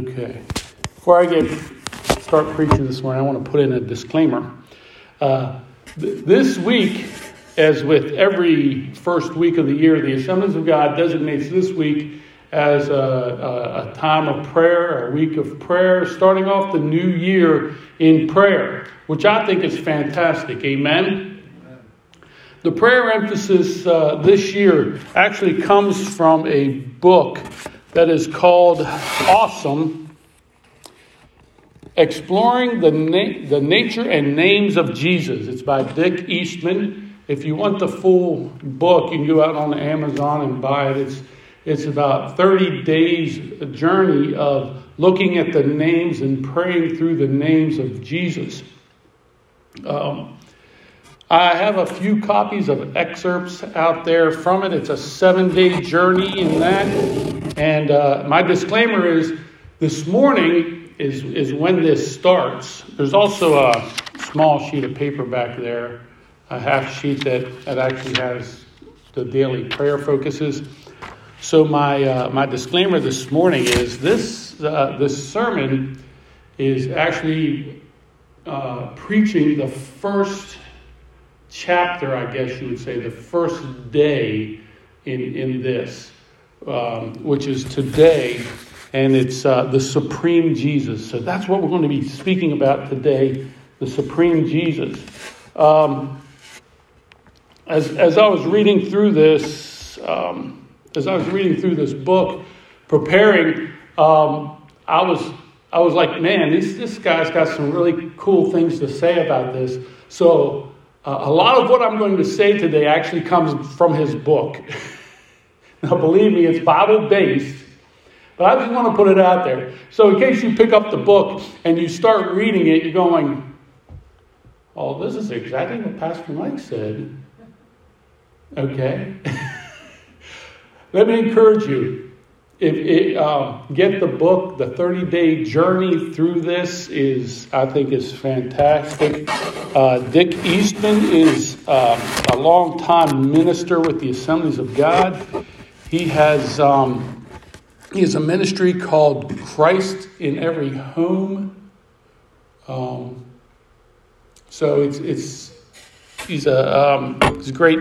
Okay. Before I get start preaching this morning, I want to put in a disclaimer. Uh, th- this week, as with every first week of the year, the Assemblies of God designates this week as a, a, a time of prayer, a week of prayer, starting off the new year in prayer, which I think is fantastic. Amen. The prayer emphasis uh, this year actually comes from a book that is called Awesome Exploring the, Na- the Nature and Names of Jesus. It's by Dick Eastman. If you want the full book, you can go out on Amazon and buy it. It's, it's about 30 days journey of looking at the names and praying through the names of Jesus. Um, I have a few copies of excerpts out there from it. It's a seven day journey in that. And uh, my disclaimer is this morning is, is when this starts. There's also a small sheet of paper back there, a half sheet that, that actually has the daily prayer focuses. So my, uh, my disclaimer this morning is this, uh, this sermon is actually uh, preaching the first chapter, I guess you would say, the first day in, in this, um, which is today, and it's uh, the Supreme Jesus. So that's what we're going to be speaking about today the Supreme Jesus. Um, as, as I was reading through this, um, as I was reading through this book, preparing, um, I was I was like, man, this this guy's got some really cool things to say about this. So uh, a lot of what I'm going to say today actually comes from his book. now, believe me, it's Bible based, but I just want to put it out there. So, in case you pick up the book and you start reading it, you're going, "Oh, this is exactly what Pastor Mike said." Okay. Let me encourage you. If it, um, get the book, the 30 day journey through this is, I think, is fantastic. Uh, Dick Eastman is uh, a long time minister with the Assemblies of God. He has um, he has a ministry called Christ in Every Home. Um, so it's it's he's a um, he's a great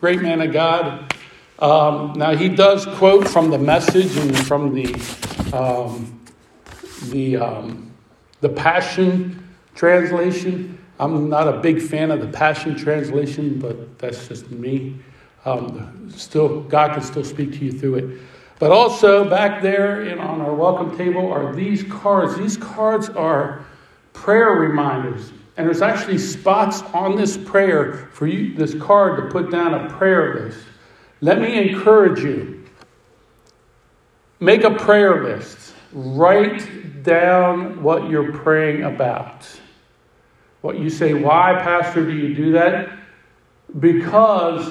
great man of God. Um, now he does quote from the message and from the um, the um, the Passion translation. I'm not a big fan of the Passion translation, but that's just me. Um, still, God can still speak to you through it. But also back there on our welcome table are these cards. These cards are prayer reminders, and there's actually spots on this prayer for you, this card to put down a prayer list. Let me encourage you. Make a prayer list. Write down what you're praying about. What you say, why, Pastor, do you do that? Because,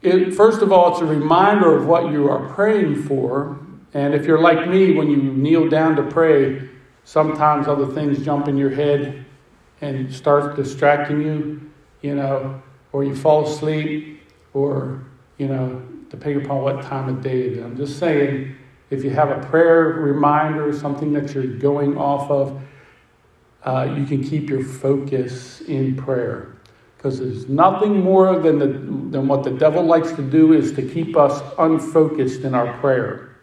it, first of all, it's a reminder of what you are praying for. And if you're like me, when you kneel down to pray, sometimes other things jump in your head and start distracting you, you know, or you fall asleep, or you know, depending upon what time of day it is. I'm just saying, if you have a prayer reminder, or something that you're going off of, uh, you can keep your focus in prayer. Because there's nothing more than, the, than what the devil likes to do is to keep us unfocused in our prayer.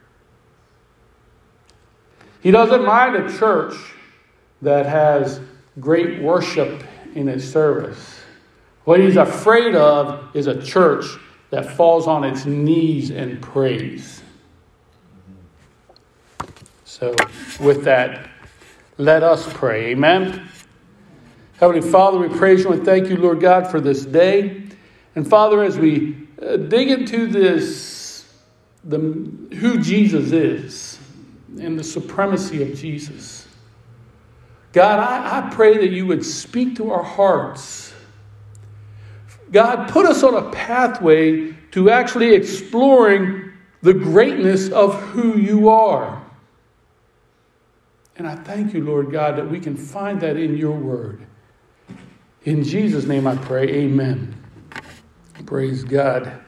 He doesn't mind a church that has great worship in its service. What he's afraid of is a church that falls on its knees and prays. So, with that, let us pray. Amen. Heavenly Father, we praise you and thank you, Lord God, for this day. And Father, as we uh, dig into this, the, who Jesus is and the supremacy of Jesus, God, I, I pray that you would speak to our hearts. God, put us on a pathway to actually exploring the greatness of who you are. And I thank you, Lord God, that we can find that in your word. In Jesus' name I pray, amen. Praise God.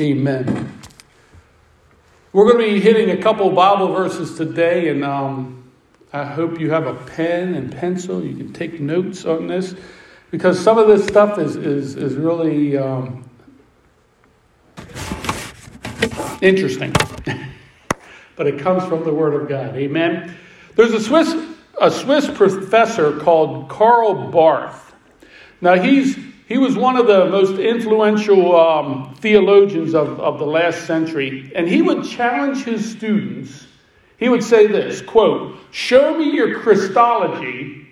Amen. We're going to be hitting a couple Bible verses today, and um, I hope you have a pen and pencil. You can take notes on this because some of this stuff is, is, is really um, interesting. but it comes from the Word of God. Amen. There's a Swiss, a Swiss professor called Karl Barth. Now, he's he was one of the most influential um, theologians of, of the last century, and he would challenge his students. He would say this quote, Show me your Christology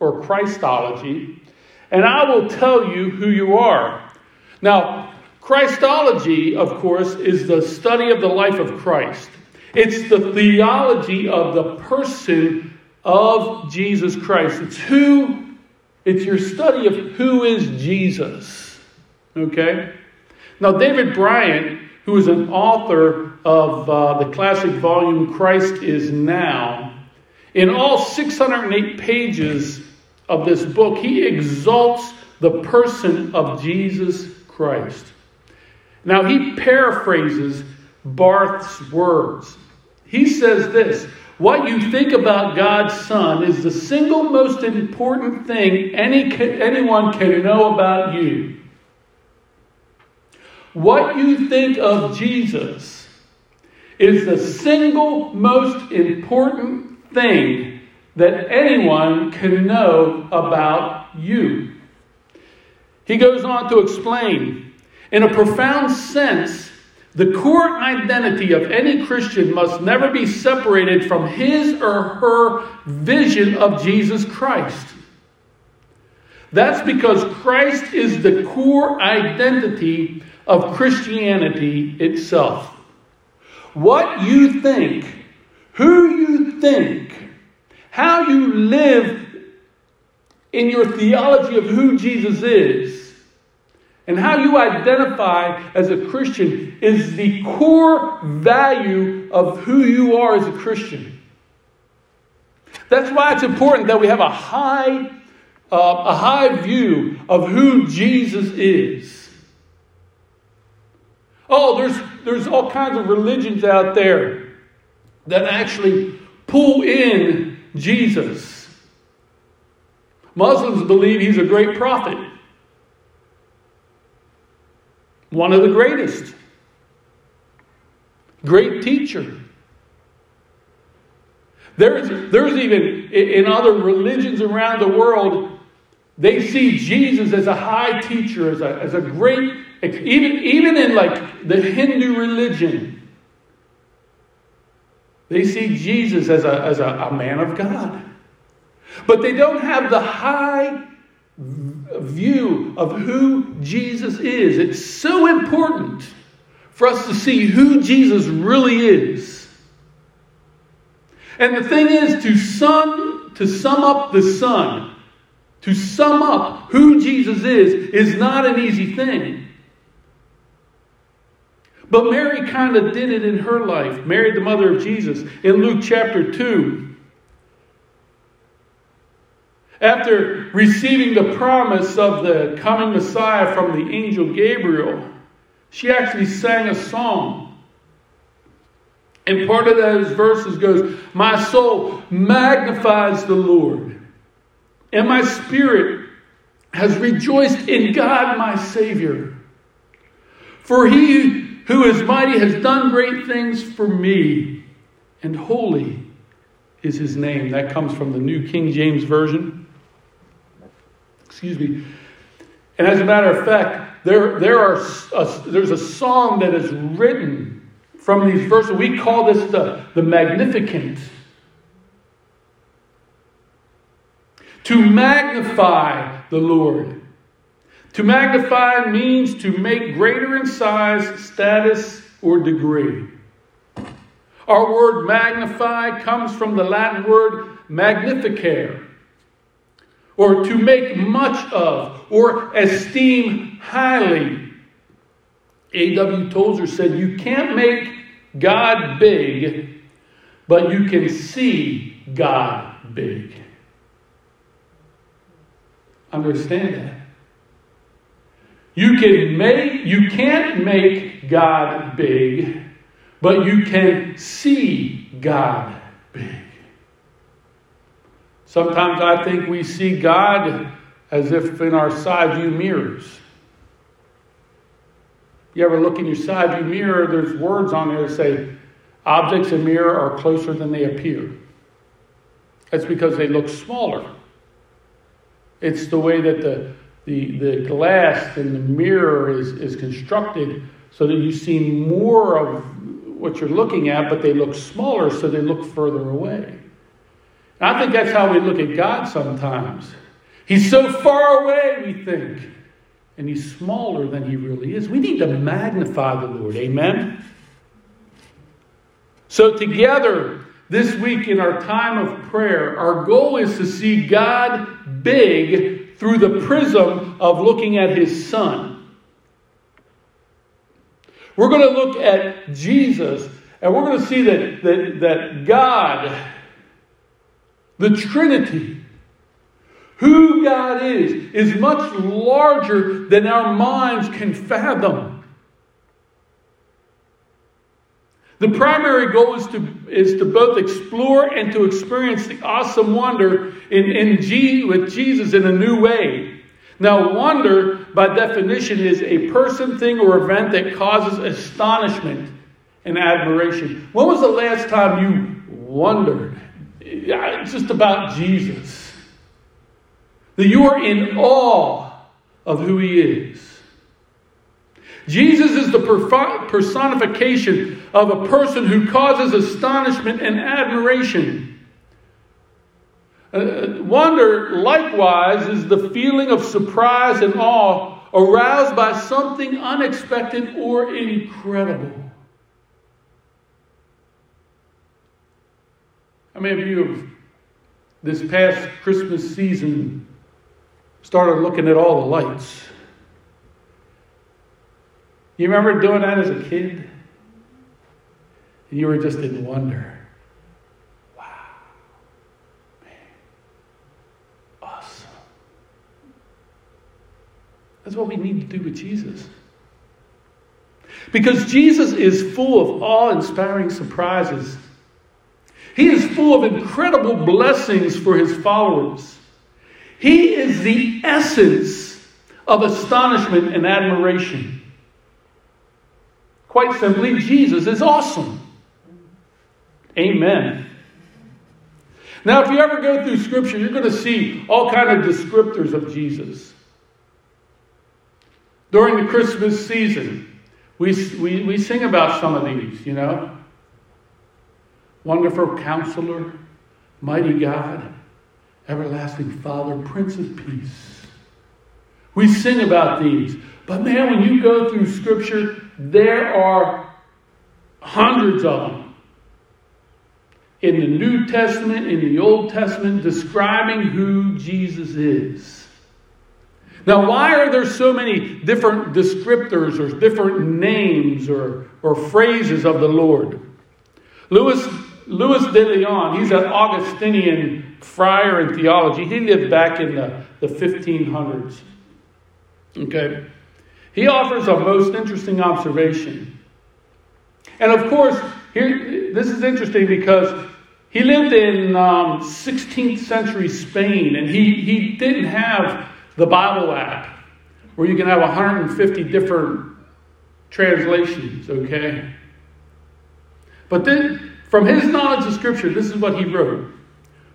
or Christology, and I will tell you who you are. Now, Christology, of course, is the study of the life of Christ. It's the theology of the person of Jesus Christ. It's who it's your study of who is Jesus. Okay? Now, David Bryant, who is an author of uh, the classic volume Christ is Now, in all 608 pages of this book, he exalts the person of Jesus Christ. Now, he paraphrases Barth's words. He says this what you think about God's Son is the single most important thing any, anyone can know about you. What you think of Jesus is the single most important thing that anyone can know about you. He goes on to explain in a profound sense, the core identity of any Christian must never be separated from his or her vision of Jesus Christ. That's because Christ is the core identity of Christianity itself. What you think, who you think, how you live in your theology of who Jesus is, and how you identify as a Christian is the core value of who you are as a Christian. That's why it's important that we have a high, uh, a high view of who Jesus is. Oh, there's, there's all kinds of religions out there that actually pull in Jesus. Muslims believe he's a great prophet. One of the greatest. Great teacher. There's, there's even in other religions around the world, they see Jesus as a high teacher, as a, as a great, even, even in like the Hindu religion, they see Jesus as a, as a, a man of God. But they don't have the high view of who Jesus is. It's so important for us to see who Jesus really is. And the thing is, to sum, to sum up the Son, to sum up who Jesus is, is not an easy thing. But Mary kind of did it in her life. Mary, the mother of Jesus, in Luke chapter 2. After receiving the promise of the coming Messiah from the angel Gabriel, she actually sang a song. And part of those verses goes, My soul magnifies the Lord, and my spirit has rejoiced in God my Savior. For he who is mighty has done great things for me, and holy is his name. That comes from the New King James Version. Excuse me. And as a matter of fact, there, there are a, there's a song that is written from these verses. We call this the, the Magnificat. To magnify the Lord. To magnify means to make greater in size, status, or degree. Our word magnify comes from the Latin word magnificare, or to make much of, or esteem highly. A.W. Tozer said, You can't make God big, but you can see God big. Understand that. You can make you can't make God big, but you can see God big. Sometimes I think we see God as if in our side view mirrors. You ever look in your side view mirror, there's words on there that say, objects in mirror are closer than they appear. That's because they look smaller. It's the way that the, the, the glass in the mirror is, is constructed so that you see more of what you're looking at, but they look smaller so they look further away. And I think that's how we look at God sometimes. He's so far away, we think, and he's smaller than he really is. We need to magnify the Lord. Amen? So, together, this week in our time of prayer, our goal is to see God big through the prism of looking at his Son. We're going to look at Jesus, and we're going to see that, that, that God, the Trinity, who God is, is much larger than our minds can fathom. The primary goal is to, is to both explore and to experience the awesome wonder in, in G, with Jesus in a new way. Now, wonder, by definition, is a person, thing, or event that causes astonishment and admiration. When was the last time you wondered just about Jesus? That you are in awe of who he is. Jesus is the personification of a person who causes astonishment and admiration. Uh, wonder, likewise, is the feeling of surprise and awe aroused by something unexpected or incredible. How many of you have, this past Christmas season, started looking at all the lights? You remember doing that as a kid? And you were just in wonder. Wow. Man. Awesome. That's what we need to do with Jesus. Because Jesus is full of awe inspiring surprises. He is full of incredible blessings for his followers. He is the essence of astonishment and admiration. Quite simply, Jesus is awesome. Amen. Now, if you ever go through Scripture, you're going to see all kind of descriptors of Jesus. During the Christmas season, we, we, we sing about some of these, you know. Wonderful Counselor, Mighty God, Everlasting Father, Prince of Peace. We sing about these. But man, when you go through Scripture, there are hundreds of them in the New Testament, in the Old Testament, describing who Jesus is. Now, why are there so many different descriptors or different names or, or phrases of the Lord? Louis, Louis de Leon, he's an Augustinian friar in theology. He lived back in the, the 1500s. Okay? He offers a most interesting observation. And of course, here, this is interesting because he lived in um, 16th century Spain and he, he didn't have the Bible app where you can have 150 different translations, okay? But then, from his knowledge of Scripture, this is what he wrote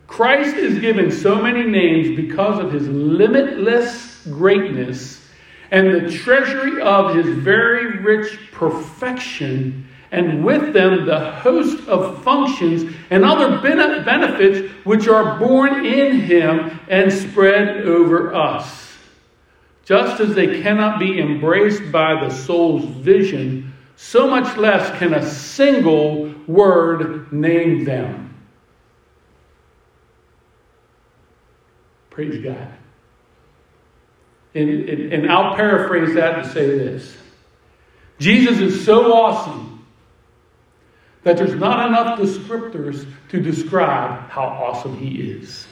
Christ is given so many names because of his limitless greatness and the treasury of his very rich perfection, and with them the host of functions and other benefits which are born in him and spread over us. Just as they cannot be embraced by the soul's vision, so much less can a single word name them. Praise God. And, and, and I'll paraphrase that to say this Jesus is so awesome that there's not enough descriptors to describe how awesome he is.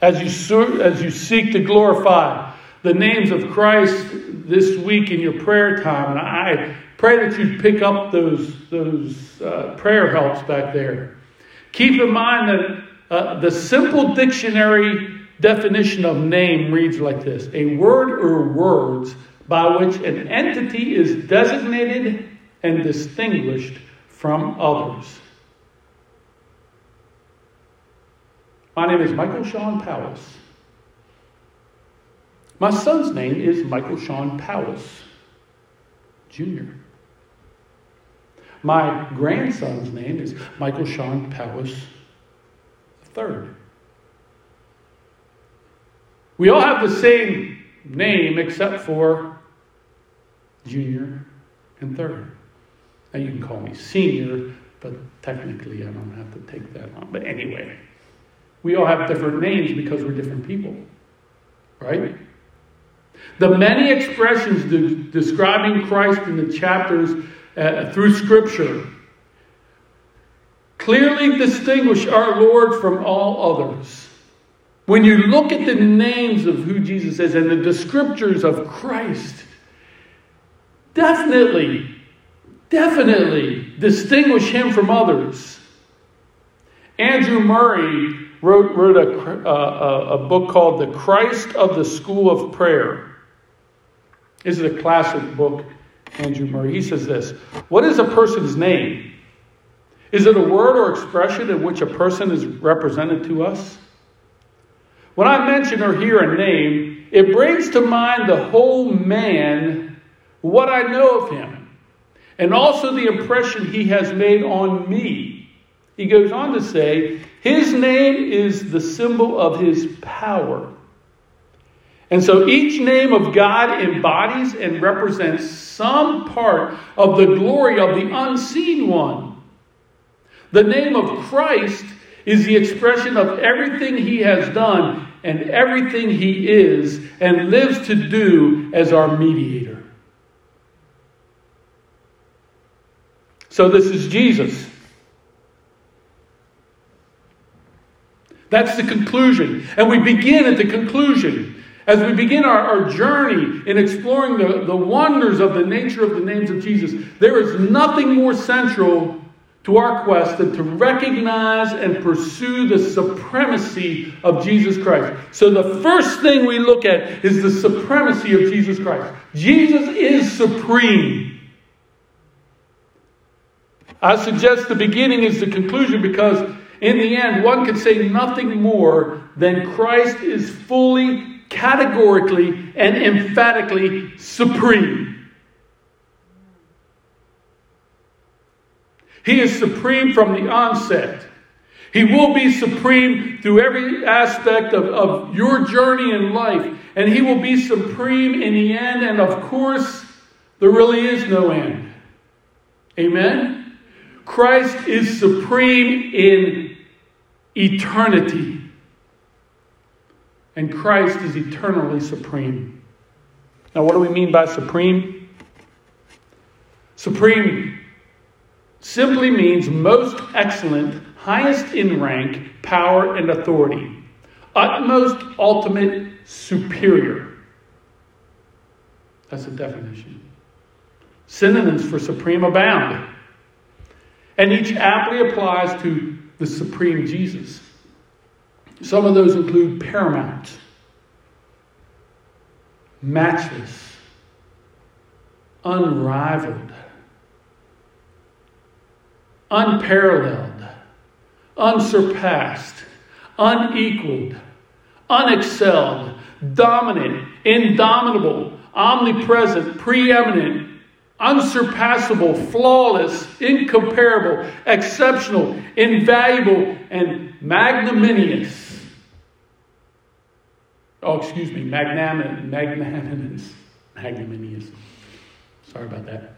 As you, as you seek to glorify the names of Christ this week in your prayer time, and I pray that you pick up those, those uh, prayer helps back there. Keep in mind that uh, the simple dictionary definition of name reads like this a word or words by which an entity is designated and distinguished from others. My name is Michael Sean Powis. My son's name is Michael Sean Powis Jr. My grandson's name is Michael Sean Powis III. We all have the same name except for junior and third. Now you can call me senior, but technically I don't have to take that on. But anyway, we all have different names because we're different people, right? The many expressions de- describing Christ in the chapters uh, through Scripture clearly distinguish our Lord from all others. When you look at the names of who Jesus is and the descriptors of Christ, definitely, definitely distinguish him from others. Andrew Murray wrote, wrote a, uh, a book called The Christ of the School of Prayer. This is a classic book, Andrew Murray. He says this What is a person's name? Is it a word or expression in which a person is represented to us? When I mention or hear a name, it brings to mind the whole man, what I know of him, and also the impression he has made on me. He goes on to say, His name is the symbol of his power. And so each name of God embodies and represents some part of the glory of the unseen one. The name of Christ is the expression of everything he has done and everything he is and lives to do as our mediator. So, this is Jesus. That's the conclusion. And we begin at the conclusion. As we begin our, our journey in exploring the, the wonders of the nature of the names of Jesus, there is nothing more central to our quest than to recognize and pursue the supremacy of Jesus Christ. So, the first thing we look at is the supremacy of Jesus Christ. Jesus is supreme. I suggest the beginning is the conclusion because, in the end, one can say nothing more than Christ is fully, categorically, and emphatically supreme. He is supreme from the onset. He will be supreme through every aspect of, of your journey in life. And He will be supreme in the end. And of course, there really is no end. Amen? Christ is supreme in eternity. And Christ is eternally supreme. Now, what do we mean by supreme? Supreme simply means most excellent, highest in rank, power, and authority, utmost, ultimate, superior. That's the definition. Synonyms for supreme abound. And each aptly applies to the supreme Jesus. Some of those include paramount, matchless, unrivaled, unparalleled, unsurpassed, unequaled, unexcelled, dominant, indomitable, omnipresent, preeminent, unsurpassable, flawless, incomparable, exceptional, invaluable, and magnanimous. Oh, excuse me, magnanimous, magnanimous, magnanimous. Sorry about that.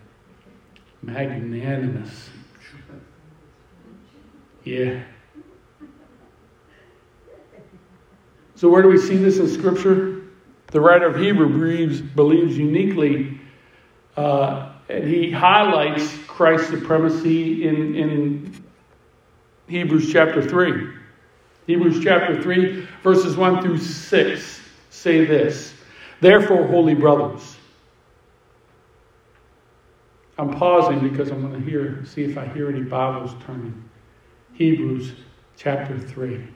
Magnanimous. Yeah. So, where do we see this in Scripture? The writer of Hebrew believes, believes uniquely, uh, he highlights Christ's supremacy in, in Hebrews chapter 3. Hebrews chapter 3, verses 1 through 6 say this Therefore, holy brothers, I'm pausing because I'm going to hear, see if I hear any Bibles turning. Hebrews chapter 3.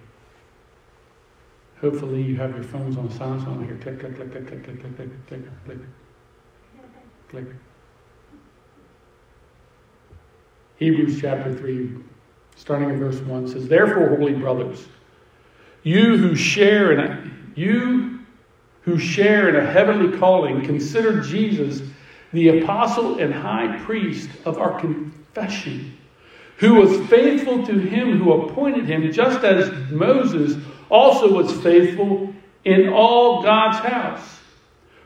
Hopefully, you have your phones on silent. So I'm here. Click, click, click, click, click, click, click, click, click, click, click. Hebrews chapter 3, starting in verse 1 says, Therefore, holy brothers, you who share in a, you who share in a heavenly calling, consider Jesus the apostle and high priest of our confession, who was faithful to him who appointed him, just as Moses also was faithful in all God's house.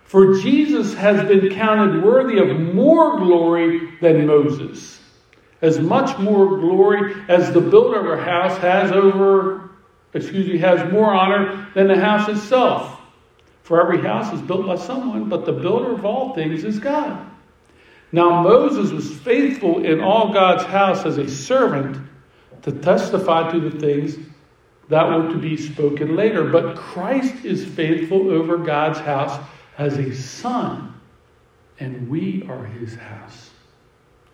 For Jesus has been counted worthy of more glory than Moses, as much more glory as the builder of a house has over, excuse me, has more honor than the house itself. For every house is built by someone, but the builder of all things is God. Now Moses was faithful in all God's house as a servant to testify to the things that were to be spoken later. But Christ is faithful over God's house as a son, and we are his house.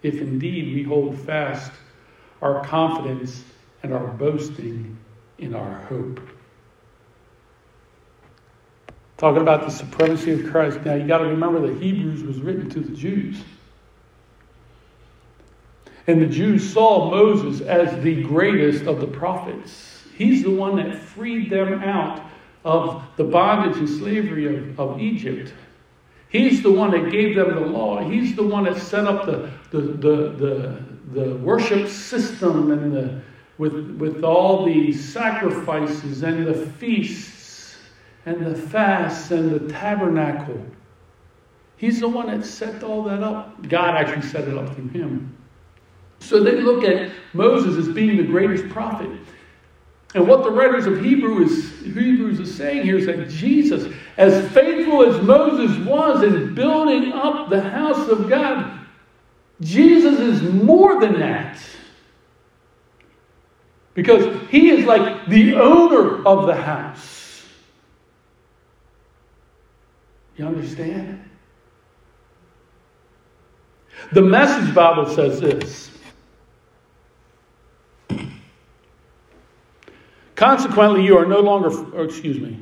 If indeed we hold fast our confidence and our boasting in our hope. Talking about the supremacy of Christ. Now you got to remember that Hebrews was written to the Jews. And the Jews saw Moses as the greatest of the prophets. He's the one that freed them out of the bondage and slavery of, of Egypt. He's the one that gave them the law. He's the one that set up the, the, the, the, the worship system and the, with, with all the sacrifices and the feasts and the fasts and the tabernacle. He's the one that set all that up. God actually set it up through him. So they look at Moses as being the greatest prophet. And what the writers of Hebrew is, Hebrews is saying here is that Jesus, as faithful as Moses was in building up the house of God, Jesus is more than that. Because he is like the owner of the house. You understand? The Message Bible says this. Consequently, you are no longer, oh, excuse me.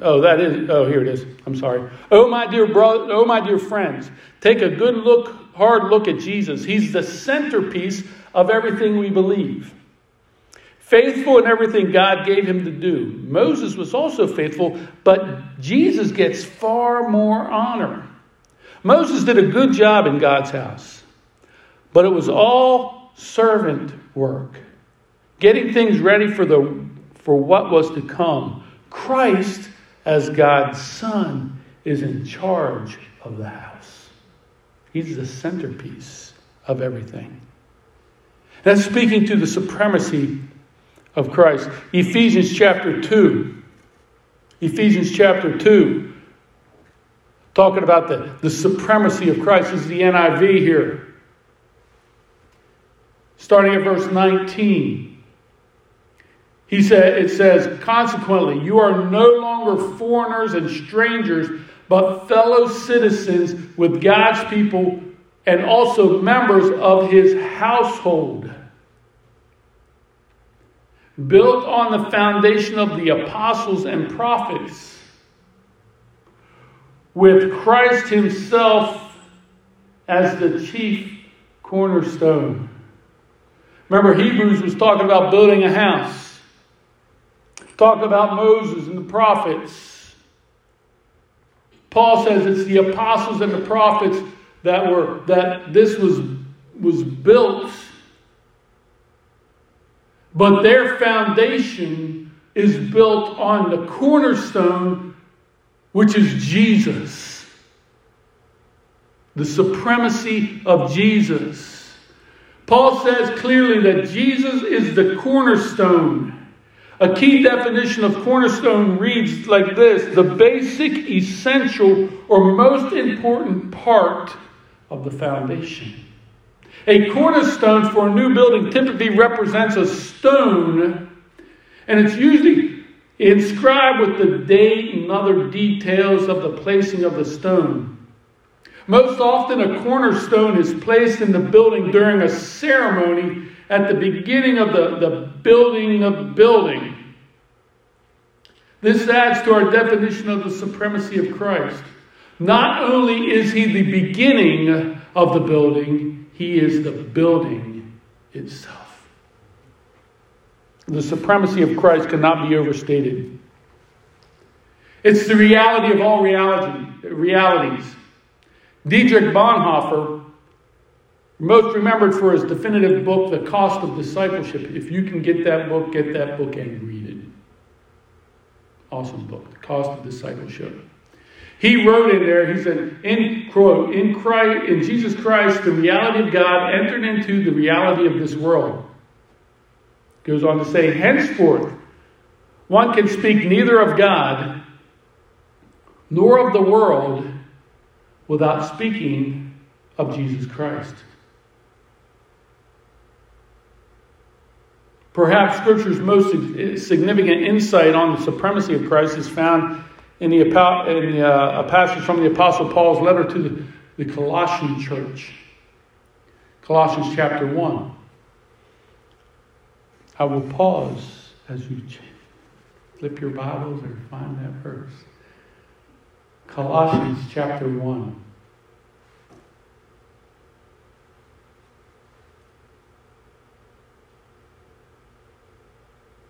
Oh, that is, oh, here it is. I'm sorry. Oh, my dear brother, oh, my dear friends, take a good look, hard look at Jesus. He's the centerpiece of everything we believe faithful in everything God gave him to do. Moses was also faithful, but Jesus gets far more honor. Moses did a good job in God's house, but it was all servant work, getting things ready for, the, for what was to come. Christ, as God's Son, is in charge of the house. He's the centerpiece of everything. That's speaking to the supremacy of Christ. Ephesians chapter 2. Ephesians chapter 2. Talking about the, the supremacy of Christ. This is the NIV here. Starting at verse 19. He said, it says, consequently, you are no longer foreigners and strangers, but fellow citizens with God's people and also members of his household built on the foundation of the apostles and prophets, with Christ Himself as the chief cornerstone. Remember, Hebrews was talking about building a house, talking about Moses and the prophets. Paul says it's the apostles and the prophets that were that this was was built but their foundation is built on the cornerstone, which is Jesus. The supremacy of Jesus. Paul says clearly that Jesus is the cornerstone. A key definition of cornerstone reads like this the basic, essential, or most important part of the foundation. A cornerstone for a new building typically represents a stone, and it's usually inscribed with the date and other details of the placing of the stone. Most often, a cornerstone is placed in the building during a ceremony at the beginning of the, the building of building. This adds to our definition of the supremacy of Christ. Not only is he the beginning of the building, he is the building itself. The supremacy of Christ cannot be overstated. It's the reality of all reality, realities. Dietrich Bonhoeffer, most remembered for his definitive book, The Cost of Discipleship. If you can get that book, get that book and read. Awesome book, The Cost of Discipleship. He wrote in there, he said, in quote, in Christ, in Jesus Christ, the reality of God entered into the reality of this world. Goes on to say, henceforth, one can speak neither of God nor of the world without speaking of Jesus Christ. Perhaps Scripture's most significant insight on the supremacy of Christ is found in, the, in the, uh, a passage from the Apostle Paul's letter to the, the Colossian church. Colossians chapter 1. I will pause as you flip your Bibles or find that verse. Colossians chapter 1.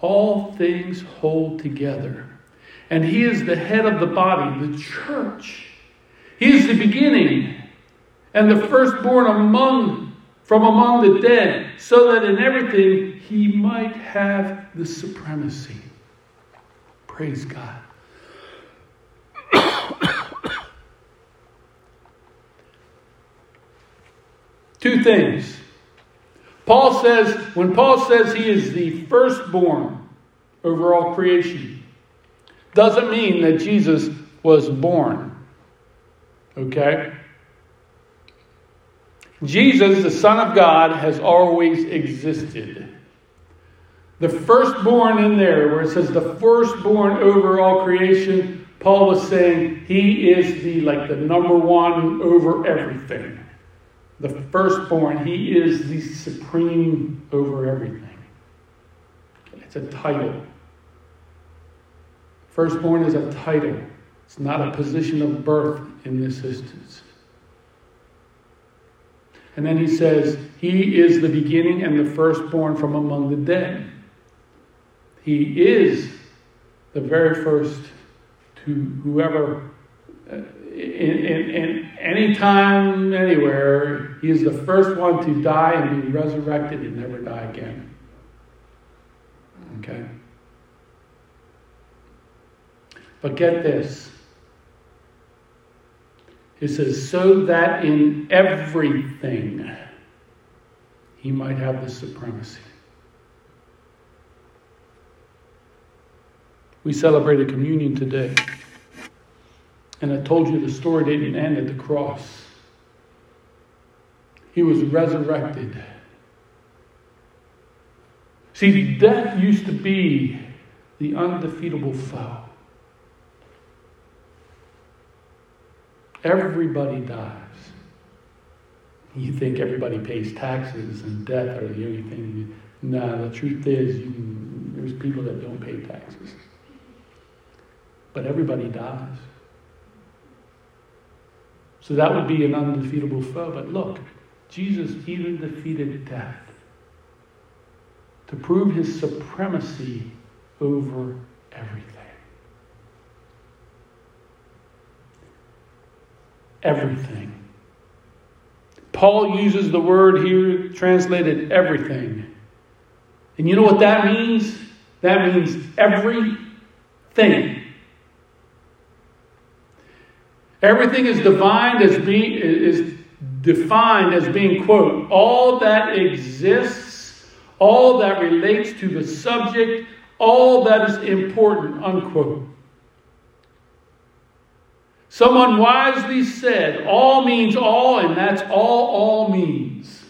all things hold together. And he is the head of the body, the church. He is the beginning and the firstborn among from among the dead, so that in everything he might have the supremacy. Praise God. Two things Paul says, when Paul says he is the firstborn over all creation, doesn't mean that Jesus was born. Okay? Jesus, the Son of God, has always existed. The firstborn in there, where it says the firstborn over all creation, Paul was saying he is the like the number one over everything the firstborn, he is the supreme over everything. It's a title. Firstborn is a title, it's not a position of birth in this instance. And then he says, He is the beginning and the firstborn from among the dead. He is the very first to whoever uh, any time, anywhere, he is the first one to die and be resurrected and never die again. Okay? But get this. It says, so that in everything he might have the supremacy. We celebrated communion today. And I told you the story didn't end at the cross. He was resurrected. See, death used to be the undefeatable foe. Everybody dies. You think everybody pays taxes and death are the only thing. No, the truth is, can, there's people that don't pay taxes. But everybody dies. So that would be an undefeatable foe. But look, Jesus even defeated death to prove his supremacy over everything. Everything. Paul uses the word here translated everything. And you know what that means? That means every thing. Everything is defined as being is defined as being quote all that exists, all that relates to the subject, all that is important unquote. Someone wisely said, all means all, and that's all all means.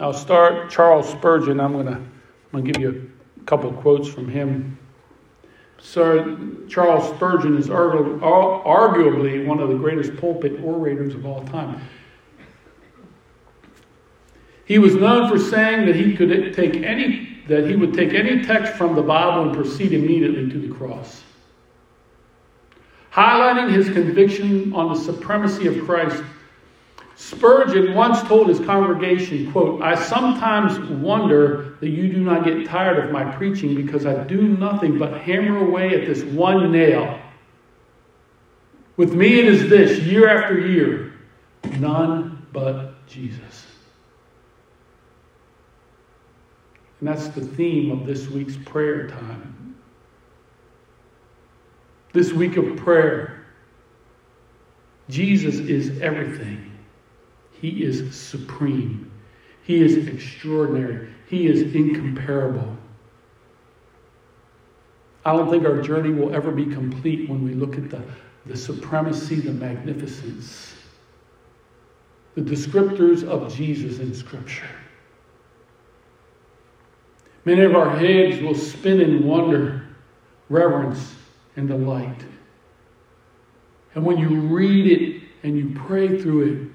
I'll start Charles Spurgeon. I'm going to I'm going to give you a couple quotes from him. Sir Charles Spurgeon is arguably one of the greatest pulpit orators of all time. He was known for saying that he could take any that he would take any text from the Bible and proceed immediately to the cross. Highlighting his conviction on the supremacy of Christ, Spurgeon once told his congregation, quote, I sometimes wonder that you do not get tired of my preaching because I do nothing but hammer away at this one nail. With me it is this, year after year, none but Jesus. And that's the theme of this week's prayer time. This week of prayer, Jesus is everything. He is supreme. He is extraordinary. He is incomparable. I don't think our journey will ever be complete when we look at the, the supremacy, the magnificence, the descriptors of Jesus in Scripture. Many of our heads will spin in wonder, reverence, and delight. And when you read it and you pray through it,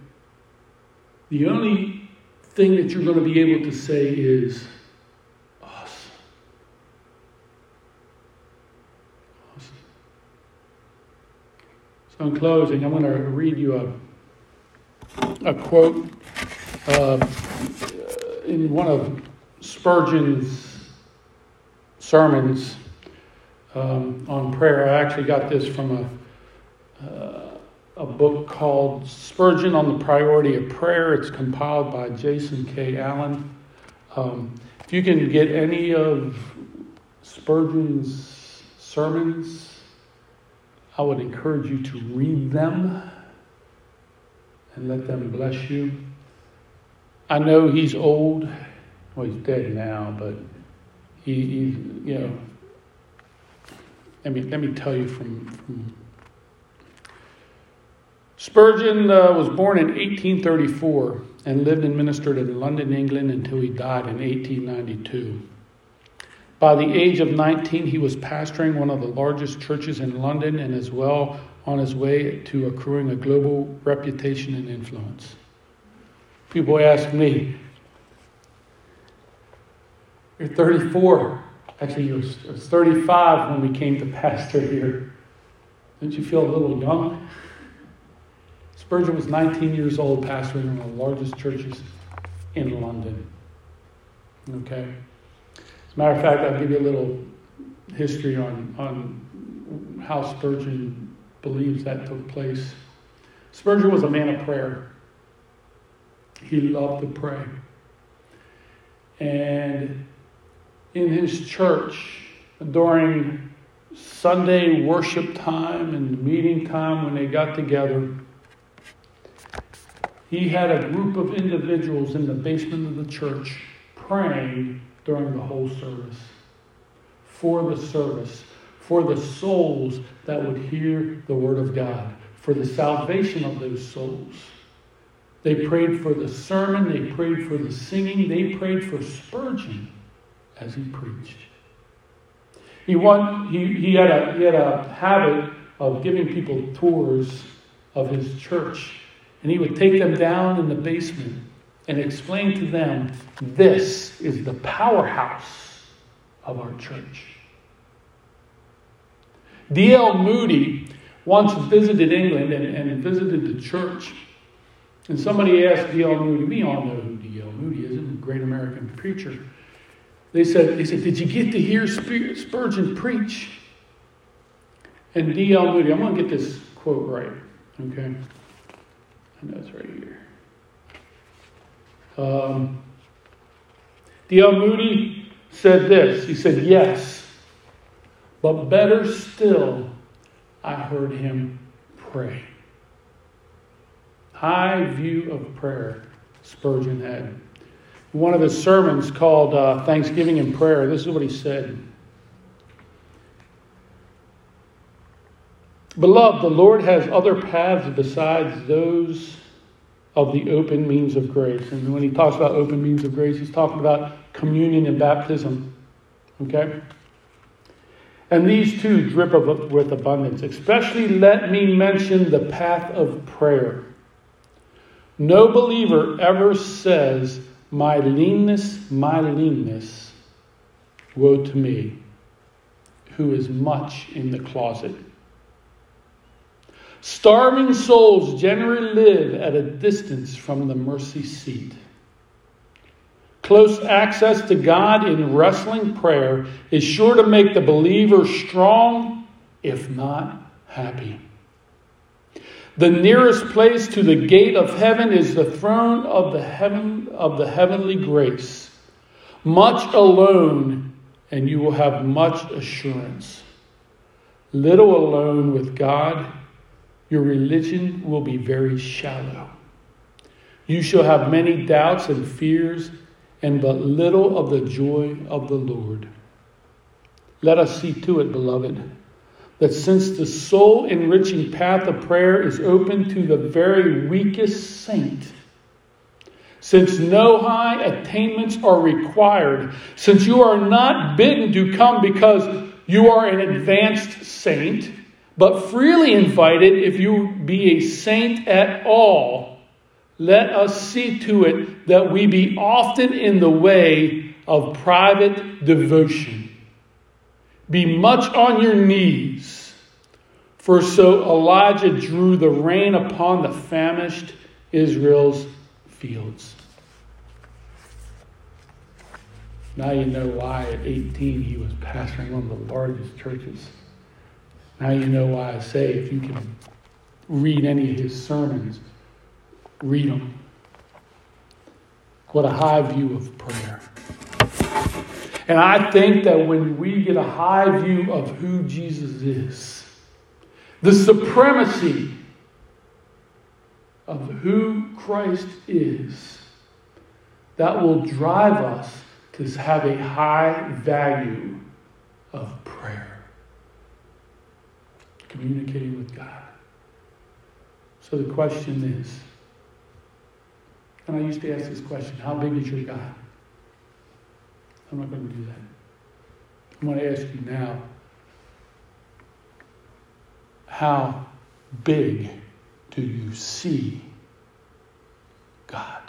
the only thing that you're going to be able to say is, awesome. Awesome. So, in closing, I'm going to read you a, a quote uh, in one of Spurgeon's sermons um, on prayer. I actually got this from a, uh, a book called Spurgeon on the Priority of Prayer. It's compiled by Jason K. Allen. Um, if you can get any of Spurgeon's sermons, I would encourage you to read them and let them bless you. I know he's old well, he's dead now, but he, he you know, let me, let me tell you from, from Spurgeon uh, was born in 1834 and lived and ministered in London, England until he died in 1892. By the age of 19, he was pastoring one of the largest churches in London and as well on his way to accruing a global reputation and influence. People ask me, you're 34. Actually, you were 35 when we came to pastor here. Don't you feel a little young? Spurgeon was 19 years old, pastoring one of the largest churches in London. Okay? As a matter of fact, I'll give you a little history on, on how Spurgeon believes that took place. Spurgeon was a man of prayer. He loved to pray. And in his church during Sunday worship time and meeting time when they got together. He had a group of individuals in the basement of the church praying during the whole service for the service, for the souls that would hear the Word of God, for the salvation of those souls. They prayed for the sermon, they prayed for the singing, they prayed for Spurgeon as he preached. He, he, he, had a, he had a habit of giving people tours of his church. And he would take them down in the basement and explain to them this is the powerhouse of our church. D.L. Moody once visited England and, and visited the church. And somebody asked D.L. Moody, we all know who D.L. Moody is, a great American preacher. They said, they said, Did you get to hear Spurgeon preach? And D.L. Moody, I'm going to get this quote right, okay? It's right here. Um, D.L. Moody said this. He said, Yes, but better still, I heard him pray. High view of prayer, Spurgeon had. One of his sermons called uh, Thanksgiving and Prayer, this is what he said. Beloved, the Lord has other paths besides those of the open means of grace. And when he talks about open means of grace, he's talking about communion and baptism. Okay? And these two drip of, with abundance. Especially let me mention the path of prayer. No believer ever says, My leanness, my leanness, woe to me, who is much in the closet. Starving souls generally live at a distance from the mercy seat. Close access to God in wrestling prayer is sure to make the believer strong, if not happy. The nearest place to the gate of heaven is the throne of the heaven of the heavenly grace. Much alone, and you will have much assurance. Little alone with God your religion will be very shallow. You shall have many doubts and fears, and but little of the joy of the Lord. Let us see to it, beloved, that since the soul enriching path of prayer is open to the very weakest saint, since no high attainments are required, since you are not bidden to come because you are an advanced saint, but freely invited if you be a saint at all. Let us see to it that we be often in the way of private devotion. Be much on your knees, for so Elijah drew the rain upon the famished Israel's fields. Now you know why at 18 he was pastoring one of the largest churches now you know why I say if you can read any of his sermons, read them. What a high view of prayer. And I think that when we get a high view of who Jesus is, the supremacy of who Christ is, that will drive us to have a high value of prayer communicating with God. So the question is, and I used to ask this question how big is your God? I'm not going to do that. I'm going to ask you now how big do you see God?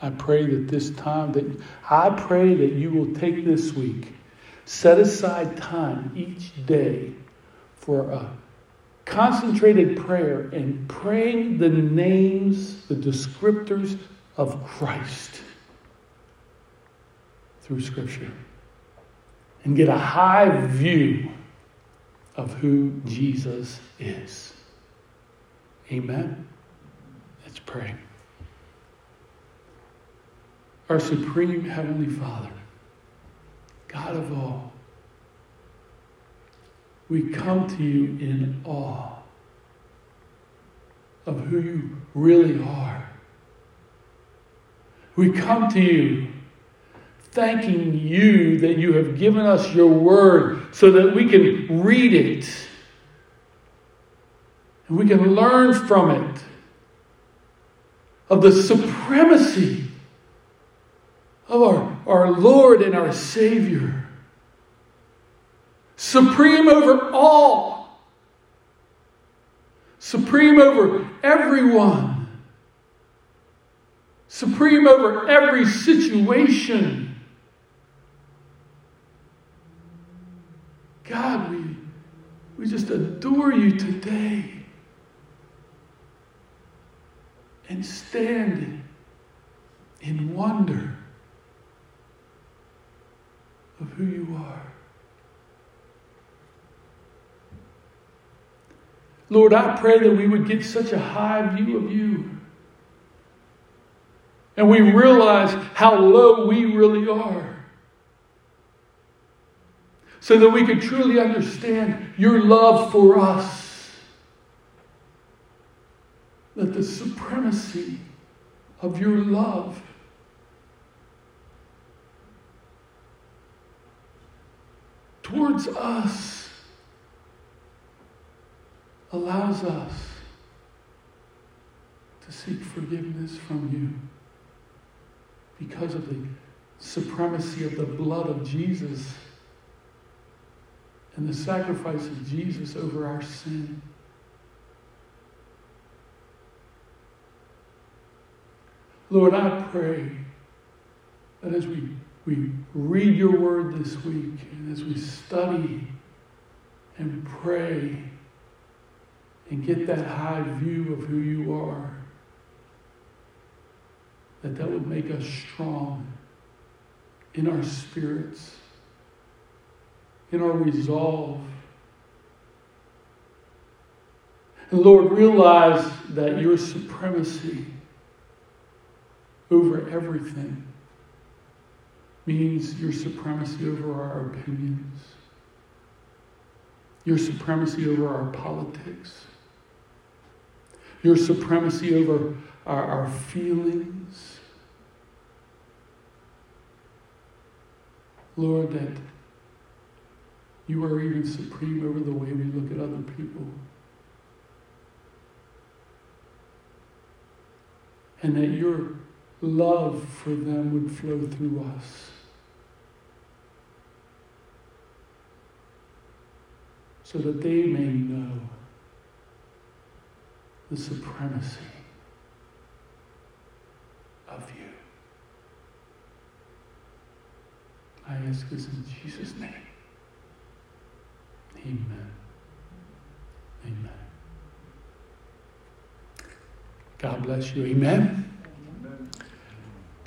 I pray that this time that I pray that you will take this week Set aside time each day for a concentrated prayer and praying the names, the descriptors of Christ through Scripture. And get a high view of who Jesus is. Amen. Let's pray. Our Supreme Heavenly Father. God of all, we come to you in awe of who you really are. We come to you thanking you that you have given us your word so that we can read it and we can learn from it of the supremacy of our, our Lord and our Savior, supreme over all, supreme over everyone, supreme over every situation. God, we, we just adore you today and stand in wonder of who you are. Lord, I pray that we would get such a high view of you And we realize how low we really are. So that we can truly understand your love for us. That the supremacy of your love towards us allows us to seek forgiveness from you because of the supremacy of the blood of Jesus and the sacrifice of Jesus over our sin. Lord, I pray that as we, we read your word this week and as we study and pray and get that high view of who you are, that that would make us strong in our spirits, in our resolve. And Lord, realize that your supremacy over everything means your supremacy over our opinions, your supremacy over our politics, your supremacy over our, our feelings. Lord, that you are even supreme over the way we look at other people. And that your love for them would flow through us. So that they may know the supremacy of you. I ask this in Jesus' name. Amen. Amen. God bless you. Amen.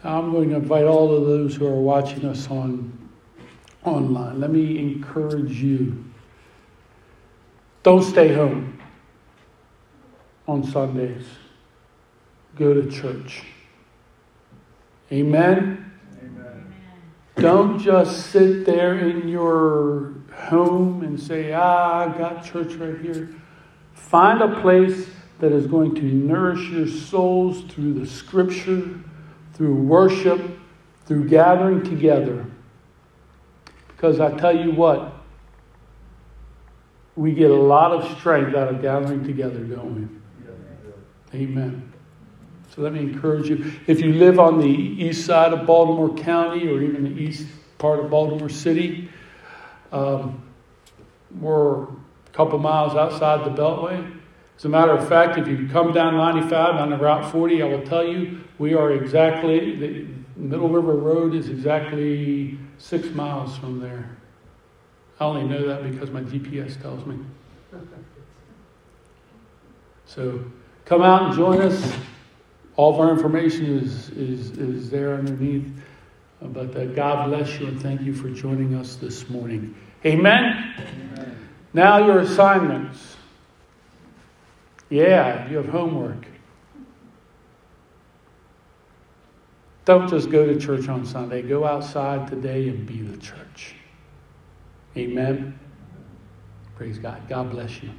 I'm going to invite all of those who are watching us on online. Let me encourage you. Don't stay home on Sundays. Go to church. Amen? Amen. Don't just sit there in your home and say, ah, I got church right here. Find a place that is going to nourish your souls through the scripture, through worship, through gathering together. Because I tell you what, we get a lot of strength out of gathering together, don't we? Amen. So let me encourage you. If you live on the east side of Baltimore County or even the east part of Baltimore City, um, we're a couple miles outside the Beltway. As a matter of fact, if you come down 95 on the Route 40, I will tell you we are exactly, the Middle River Road is exactly six miles from there. I only know that because my GPS tells me. So come out and join us. All of our information is, is, is there underneath. But uh, God bless you and thank you for joining us this morning. Amen? Amen. Now, your assignments. Yeah, you have homework. Don't just go to church on Sunday. Go outside today and be the church. Amen. Praise God. God bless you.